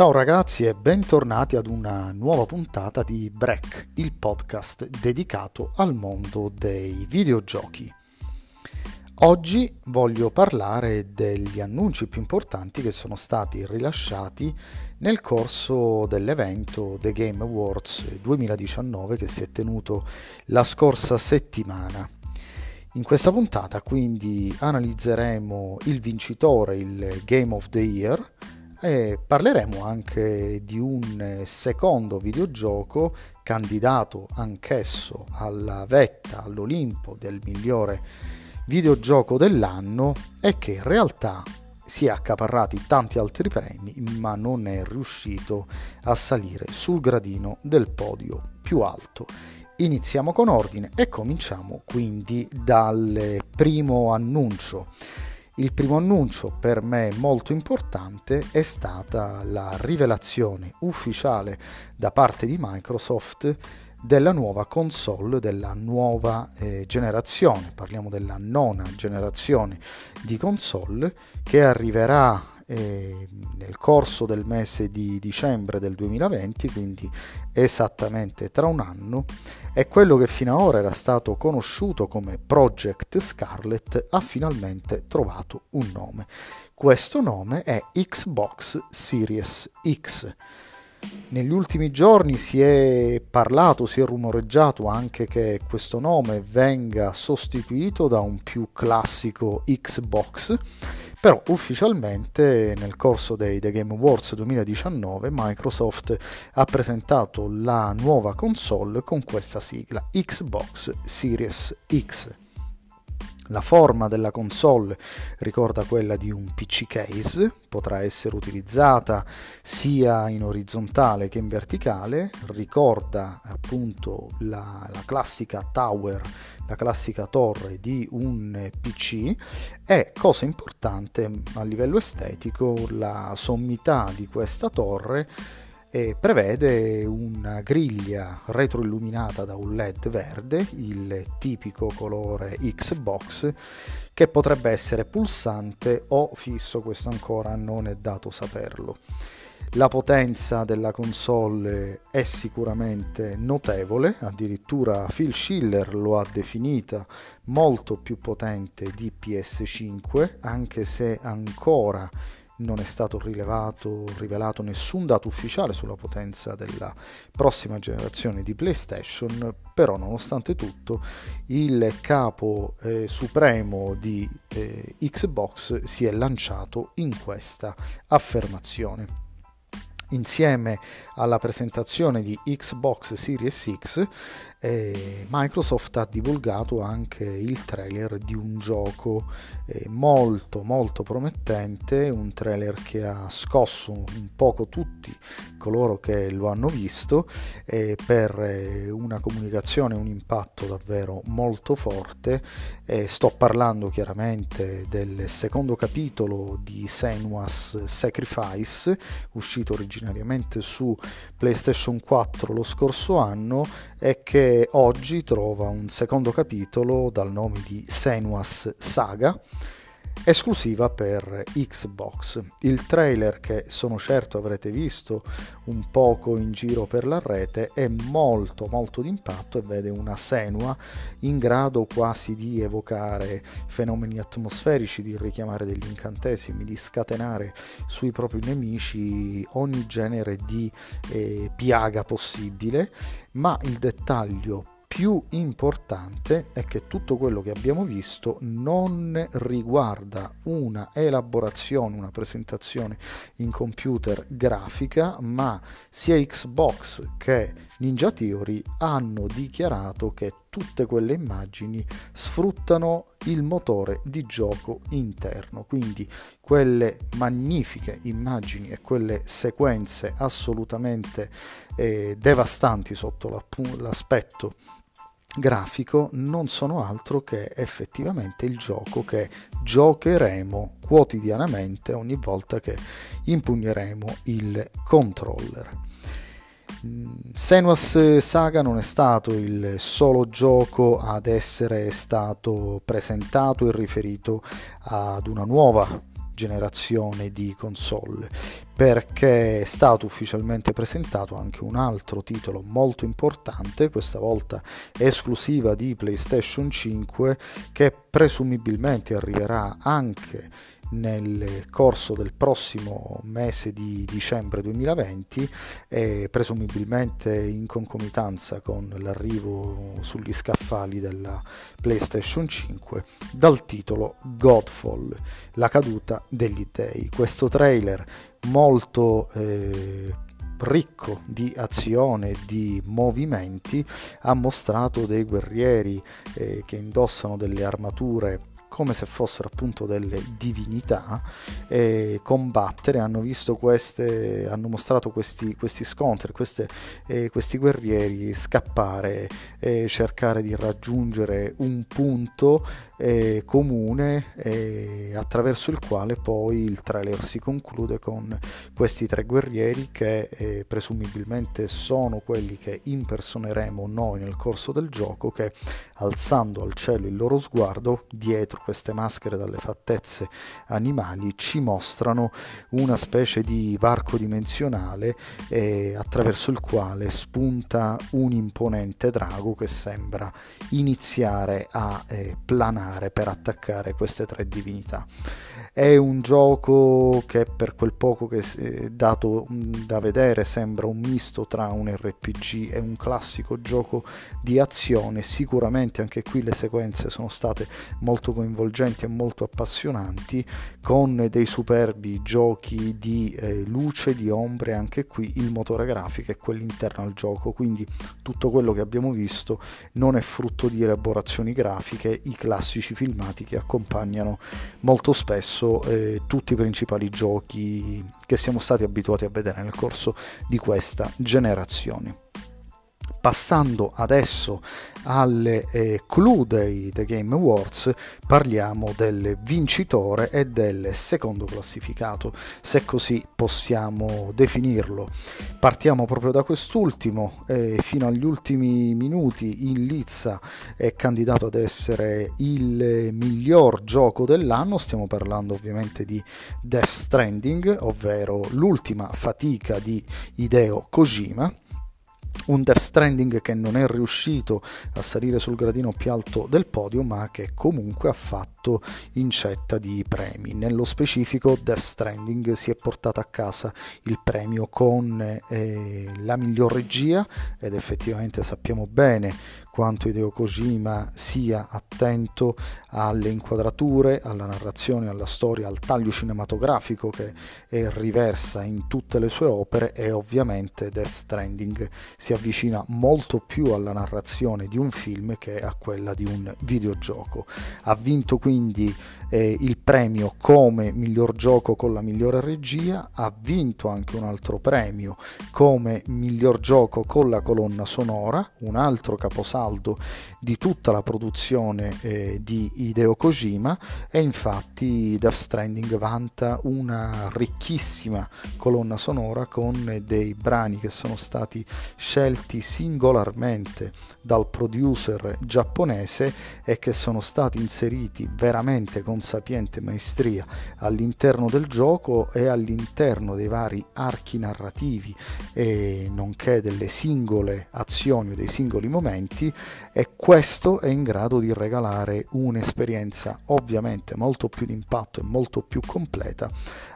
Ciao ragazzi e bentornati ad una nuova puntata di Break, il podcast dedicato al mondo dei videogiochi. Oggi voglio parlare degli annunci più importanti che sono stati rilasciati nel corso dell'evento The Game Awards 2019 che si è tenuto la scorsa settimana. In questa puntata quindi analizzeremo il vincitore, il Game of the Year, e parleremo anche di un secondo videogioco candidato anch'esso alla vetta, all'Olimpo del migliore videogioco dell'anno e che in realtà si è accaparrati tanti altri premi ma non è riuscito a salire sul gradino del podio più alto. Iniziamo con ordine e cominciamo quindi dal primo annuncio. Il primo annuncio per me molto importante è stata la rivelazione ufficiale da parte di Microsoft della nuova console della nuova eh, generazione, parliamo della nona generazione di console che arriverà eh, nel corso del mese di dicembre del 2020, quindi esattamente tra un anno, e quello che fino ad ora era stato conosciuto come Project Scarlet ha finalmente trovato un nome. Questo nome è Xbox Series X. Negli ultimi giorni si è parlato, si è rumoreggiato anche che questo nome venga sostituito da un più classico Xbox però ufficialmente nel corso dei The Game Awards 2019 Microsoft ha presentato la nuova console con questa sigla Xbox Series X. La forma della console ricorda quella di un PC case, potrà essere utilizzata sia in orizzontale che in verticale, ricorda appunto la, la classica tower, la classica torre di un PC e cosa importante a livello estetico la sommità di questa torre e prevede una griglia retroilluminata da un LED verde, il tipico colore Xbox, che potrebbe essere pulsante o fisso, questo ancora non è dato saperlo. La potenza della console è sicuramente notevole, addirittura Phil Schiller lo ha definita molto più potente di PS5, anche se ancora non è stato rilevato, rivelato nessun dato ufficiale sulla potenza della prossima generazione di PlayStation, però nonostante tutto il capo eh, supremo di eh, Xbox si è lanciato in questa affermazione. Insieme alla presentazione di Xbox Series X eh, Microsoft ha divulgato anche il trailer di un gioco eh, molto molto promettente, un trailer che ha scosso un poco tutti coloro che lo hanno visto eh, per una comunicazione, un impatto davvero molto forte. sto parlando chiaramente del secondo capitolo di Senua's Sacrifice, uscito originariamente su PlayStation 4 lo scorso anno e che oggi trova un secondo capitolo dal nome di Senua's Saga esclusiva per Xbox. Il trailer che sono certo avrete visto un poco in giro per la rete è molto molto d'impatto e vede una Senua in grado quasi di evocare fenomeni atmosferici, di richiamare degli incantesimi, di scatenare sui propri nemici ogni genere di eh, piaga possibile, ma il dettaglio più importante è che tutto quello che abbiamo visto non riguarda una elaborazione, una presentazione in computer grafica, ma sia Xbox che Ninja Theory hanno dichiarato che tutte quelle immagini sfruttano il motore di gioco interno, quindi quelle magnifiche immagini e quelle sequenze assolutamente eh, devastanti sotto l'aspetto grafico non sono altro che effettivamente il gioco che giocheremo quotidianamente ogni volta che impugneremo il controller. Mm, Senua's Saga non è stato il solo gioco ad essere stato presentato e riferito ad una nuova generazione di console perché è stato ufficialmente presentato anche un altro titolo molto importante, questa volta esclusiva di PlayStation 5 che presumibilmente arriverà anche nel corso del prossimo mese di dicembre 2020 e presumibilmente in concomitanza con l'arrivo sugli scaffali della PlayStation 5 dal titolo Godfall, la caduta degli dei. Questo trailer molto eh, ricco di azione, di movimenti, ha mostrato dei guerrieri eh, che indossano delle armature come se fossero appunto delle divinità eh, combattere hanno visto queste hanno mostrato questi, questi scontri queste, eh, questi guerrieri scappare eh, cercare di raggiungere un punto eh, comune attraverso il quale poi il trailer si conclude con questi tre guerrieri che eh, presumibilmente sono quelli che impersoneremo noi nel corso del gioco che alzando al cielo il loro sguardo dietro queste maschere dalle fattezze animali ci mostrano una specie di varco dimensionale eh, attraverso il quale spunta un imponente drago che sembra iniziare a eh, planare per attaccare queste tre divinità. È un gioco che per quel poco che è dato da vedere sembra un misto tra un RPG e un classico gioco di azione. Sicuramente anche qui le sequenze sono state molto coinvolgenti e molto appassionanti con dei superbi giochi di eh, luce, di ombre, anche qui il motore grafico è quello interno al gioco, quindi tutto quello che abbiamo visto non è frutto di elaborazioni grafiche, i classici filmati che accompagnano molto spesso eh, tutti i principali giochi che siamo stati abituati a vedere nel corso di questa generazione. Passando adesso alle eh, clou dei The Game Awards, parliamo del vincitore e del secondo classificato, se così possiamo definirlo. Partiamo proprio da quest'ultimo, eh, fino agli ultimi minuti in Lizza è candidato ad essere il miglior gioco dell'anno, stiamo parlando ovviamente di Death Stranding, ovvero l'ultima fatica di Hideo Kojima un Death Stranding che non è riuscito a salire sul gradino più alto del podio ma che comunque ha fatto incetta di premi nello specifico Death Stranding si è portato a casa il premio con eh, la miglior regia ed effettivamente sappiamo bene quanto Hideo Kojima sia attento alle inquadrature, alla narrazione, alla storia, al taglio cinematografico che riversa in tutte le sue opere e ovviamente Death Stranding si avvicina molto più alla narrazione di un film che a quella di un videogioco. Ha vinto quindi eh, il premio come miglior gioco con la migliore regia, ha vinto anche un altro premio come miglior gioco con la colonna sonora, un altro caposaldo di tutta la produzione eh, di Hideo Kojima. E infatti Death Stranding vanta una ricchissima colonna sonora con dei brani che sono stati scelti singolarmente dal producer giapponese e che sono stati inseriti veramente con sapiente maestria all'interno del gioco e all'interno dei vari archi narrativi e nonché delle singole azioni o dei singoli momenti e questo è in grado di regalare un'esperienza ovviamente molto più di impatto e molto più completa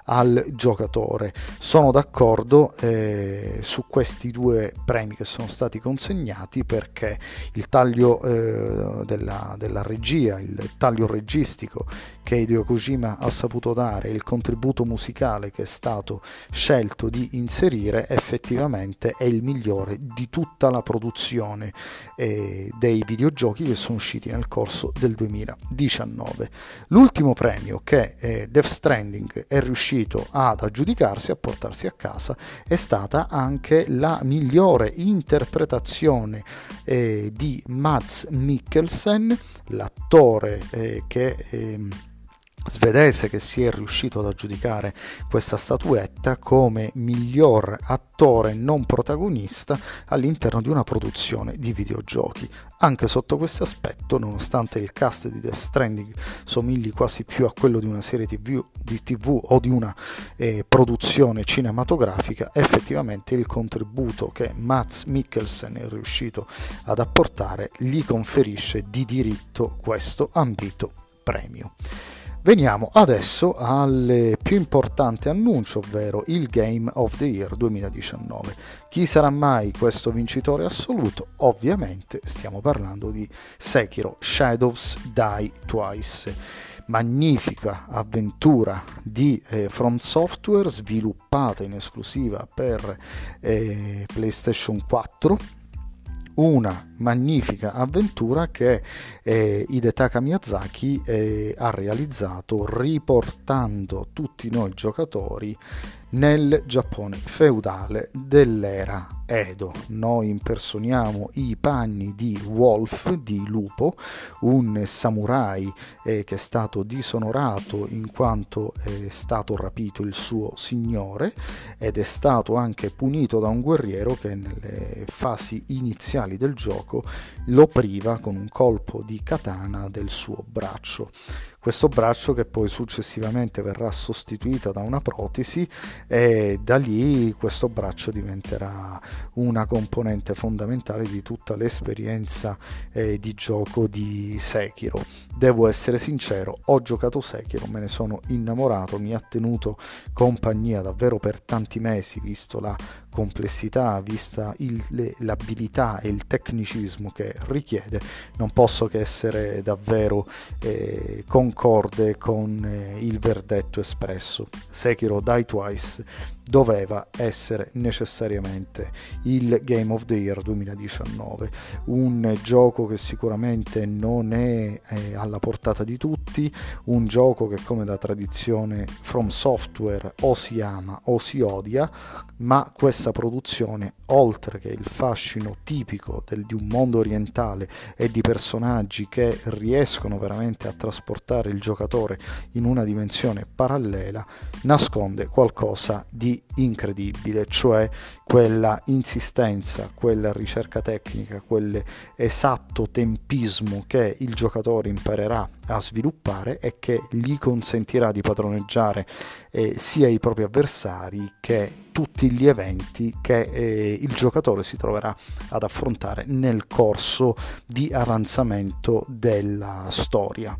al giocatore. Sono d'accordo eh, su questi due premi che sono stati consegnati perché il taglio eh, della, della, regia, il taglio registico che Hideo Kojima ha saputo dare, il contributo musicale che è stato scelto di inserire effettivamente è il migliore di tutta la produzione eh, dei videogiochi che sono usciti nel corso del 2019. L'ultimo premio che eh, Death Stranding è riuscito ad aggiudicarsi, a portarsi a casa, è stata anche la migliore interpretazione eh, di Mads Mikkelsen, l'attore eh, che... Eh, svedese che si è riuscito ad aggiudicare questa statuetta come miglior attore non protagonista all'interno di una produzione di videogiochi. Anche sotto questo aspetto, nonostante il cast di Death Stranding somigli quasi più a quello di una serie TV, di TV o di una eh, produzione cinematografica, effettivamente il contributo che Mats Mikkelsen è riuscito ad apportare gli conferisce di diritto questo ambito premio. Veniamo adesso al più importante annuncio, ovvero il Game of the Year 2019. Chi sarà mai questo vincitore assoluto? Ovviamente stiamo parlando di Sekiro Shadows Die Twice. Magnifica avventura di eh, From Software sviluppata in esclusiva per eh, PlayStation 4 una magnifica avventura che eh, Hidetaka Miyazaki eh, ha realizzato riportando tutti noi giocatori nel Giappone feudale dell'era Edo. Noi impersoniamo i panni di Wolf, di lupo, un samurai eh, che è stato disonorato in quanto è stato rapito il suo signore ed è stato anche punito da un guerriero che nelle fasi iniziali del gioco lo priva con un colpo di katana del suo braccio questo braccio che poi successivamente verrà sostituito da una protesi e da lì questo braccio diventerà una componente fondamentale di tutta l'esperienza eh, di gioco di Sekiro. Devo essere sincero, ho giocato Sekiro, me ne sono innamorato, mi ha tenuto compagnia davvero per tanti mesi, visto la complessità, vista il, le, l'abilità e il tecnicismo che richiede, non posso che essere davvero eh, concorde con eh, il verdetto espresso. Sekiro Die Twice doveva essere necessariamente il Game of the Year 2019, un gioco che sicuramente non è eh, alla portata di tutti, un gioco che come da tradizione From Software o si ama o si odia, ma questa produzione, oltre che il fascino tipico del, di un mondo orientale e di personaggi che riescono veramente a trasportare il giocatore in una dimensione parallela, nasconde qualcosa di incredibile, cioè quella insistenza, quella ricerca tecnica, quell'esatto tempismo che il giocatore imparerà a sviluppare e che gli consentirà di padroneggiare eh, sia i propri avversari che tutti gli eventi che eh, il giocatore si troverà ad affrontare nel corso di avanzamento della storia.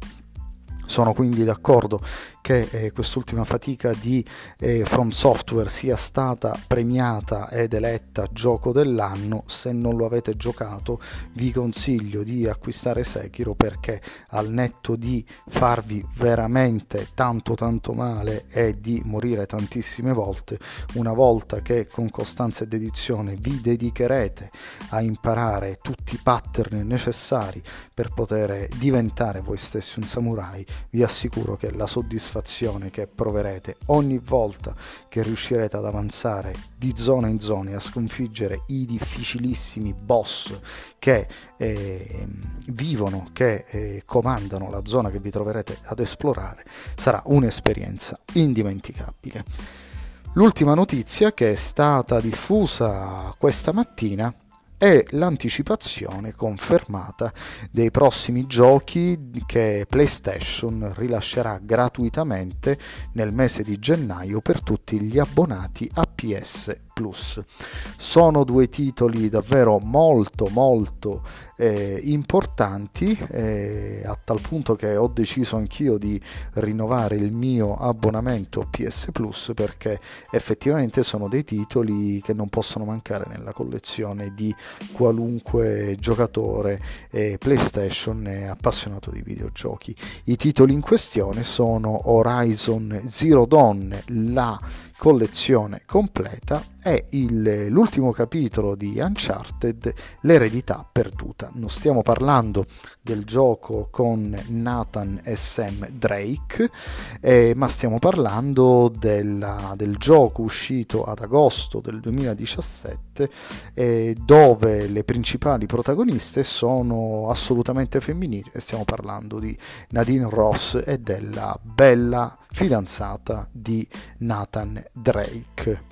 Sono quindi d'accordo che eh, quest'ultima fatica di eh, From Software sia stata premiata ed eletta gioco dell'anno. Se non lo avete giocato, vi consiglio di acquistare Sekiro perché al netto di farvi veramente tanto tanto male e di morire tantissime volte, una volta che con costanza e dedizione vi dedicherete a imparare tutti i pattern necessari per poter diventare voi stessi un samurai, vi assicuro che la soddisfazione soddisfazione che proverete ogni volta che riuscirete ad avanzare di zona in zona a sconfiggere i difficilissimi boss che eh, vivono, che eh, comandano la zona che vi troverete ad esplorare, sarà un'esperienza indimenticabile. L'ultima notizia che è stata diffusa questa mattina è l'anticipazione confermata dei prossimi giochi che PlayStation rilascerà gratuitamente nel mese di gennaio per tutti gli abbonati a PS Plus. Sono due titoli davvero molto molto eh, importanti, eh, a tal punto che ho deciso anch'io di rinnovare il mio abbonamento PS Plus perché effettivamente sono dei titoli che non possono mancare nella collezione di qualunque giocatore eh, PlayStation e appassionato di videogiochi. I titoli in questione sono Horizon Zero Dawn, la collezione completa è il, l'ultimo capitolo di Uncharted, l'eredità perduta. Non stiamo parlando del gioco con Nathan e Sam Drake, eh, ma stiamo parlando della, del gioco uscito ad agosto del 2017, eh, dove le principali protagoniste sono assolutamente femminili stiamo parlando di Nadine Ross e della bella fidanzata di Nathan Drake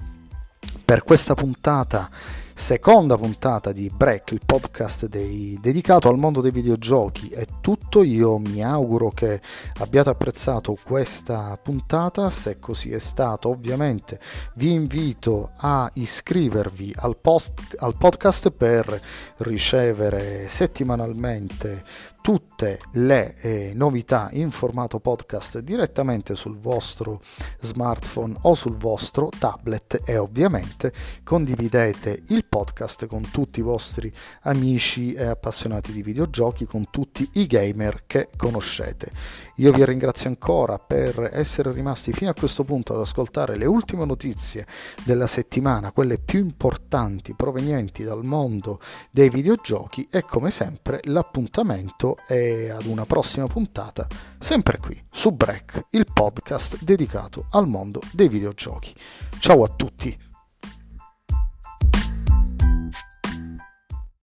per questa puntata, seconda puntata di Break, il podcast dei, dedicato al mondo dei videogiochi. È tutto, io mi auguro che abbiate apprezzato questa puntata, se così è stato ovviamente vi invito a iscrivervi al, post, al podcast per ricevere settimanalmente tutte le eh, novità in formato podcast direttamente sul vostro smartphone o sul vostro tablet e ovviamente condividete il podcast con tutti i vostri amici e appassionati di videogiochi, con tutti i gamer che conoscete. Io vi ringrazio ancora per essere rimasti fino a questo punto ad ascoltare le ultime notizie della settimana, quelle più importanti provenienti dal mondo dei videogiochi e come sempre l'appuntamento e ad una prossima puntata, sempre qui su Break, il podcast dedicato al mondo dei videogiochi. Ciao a tutti!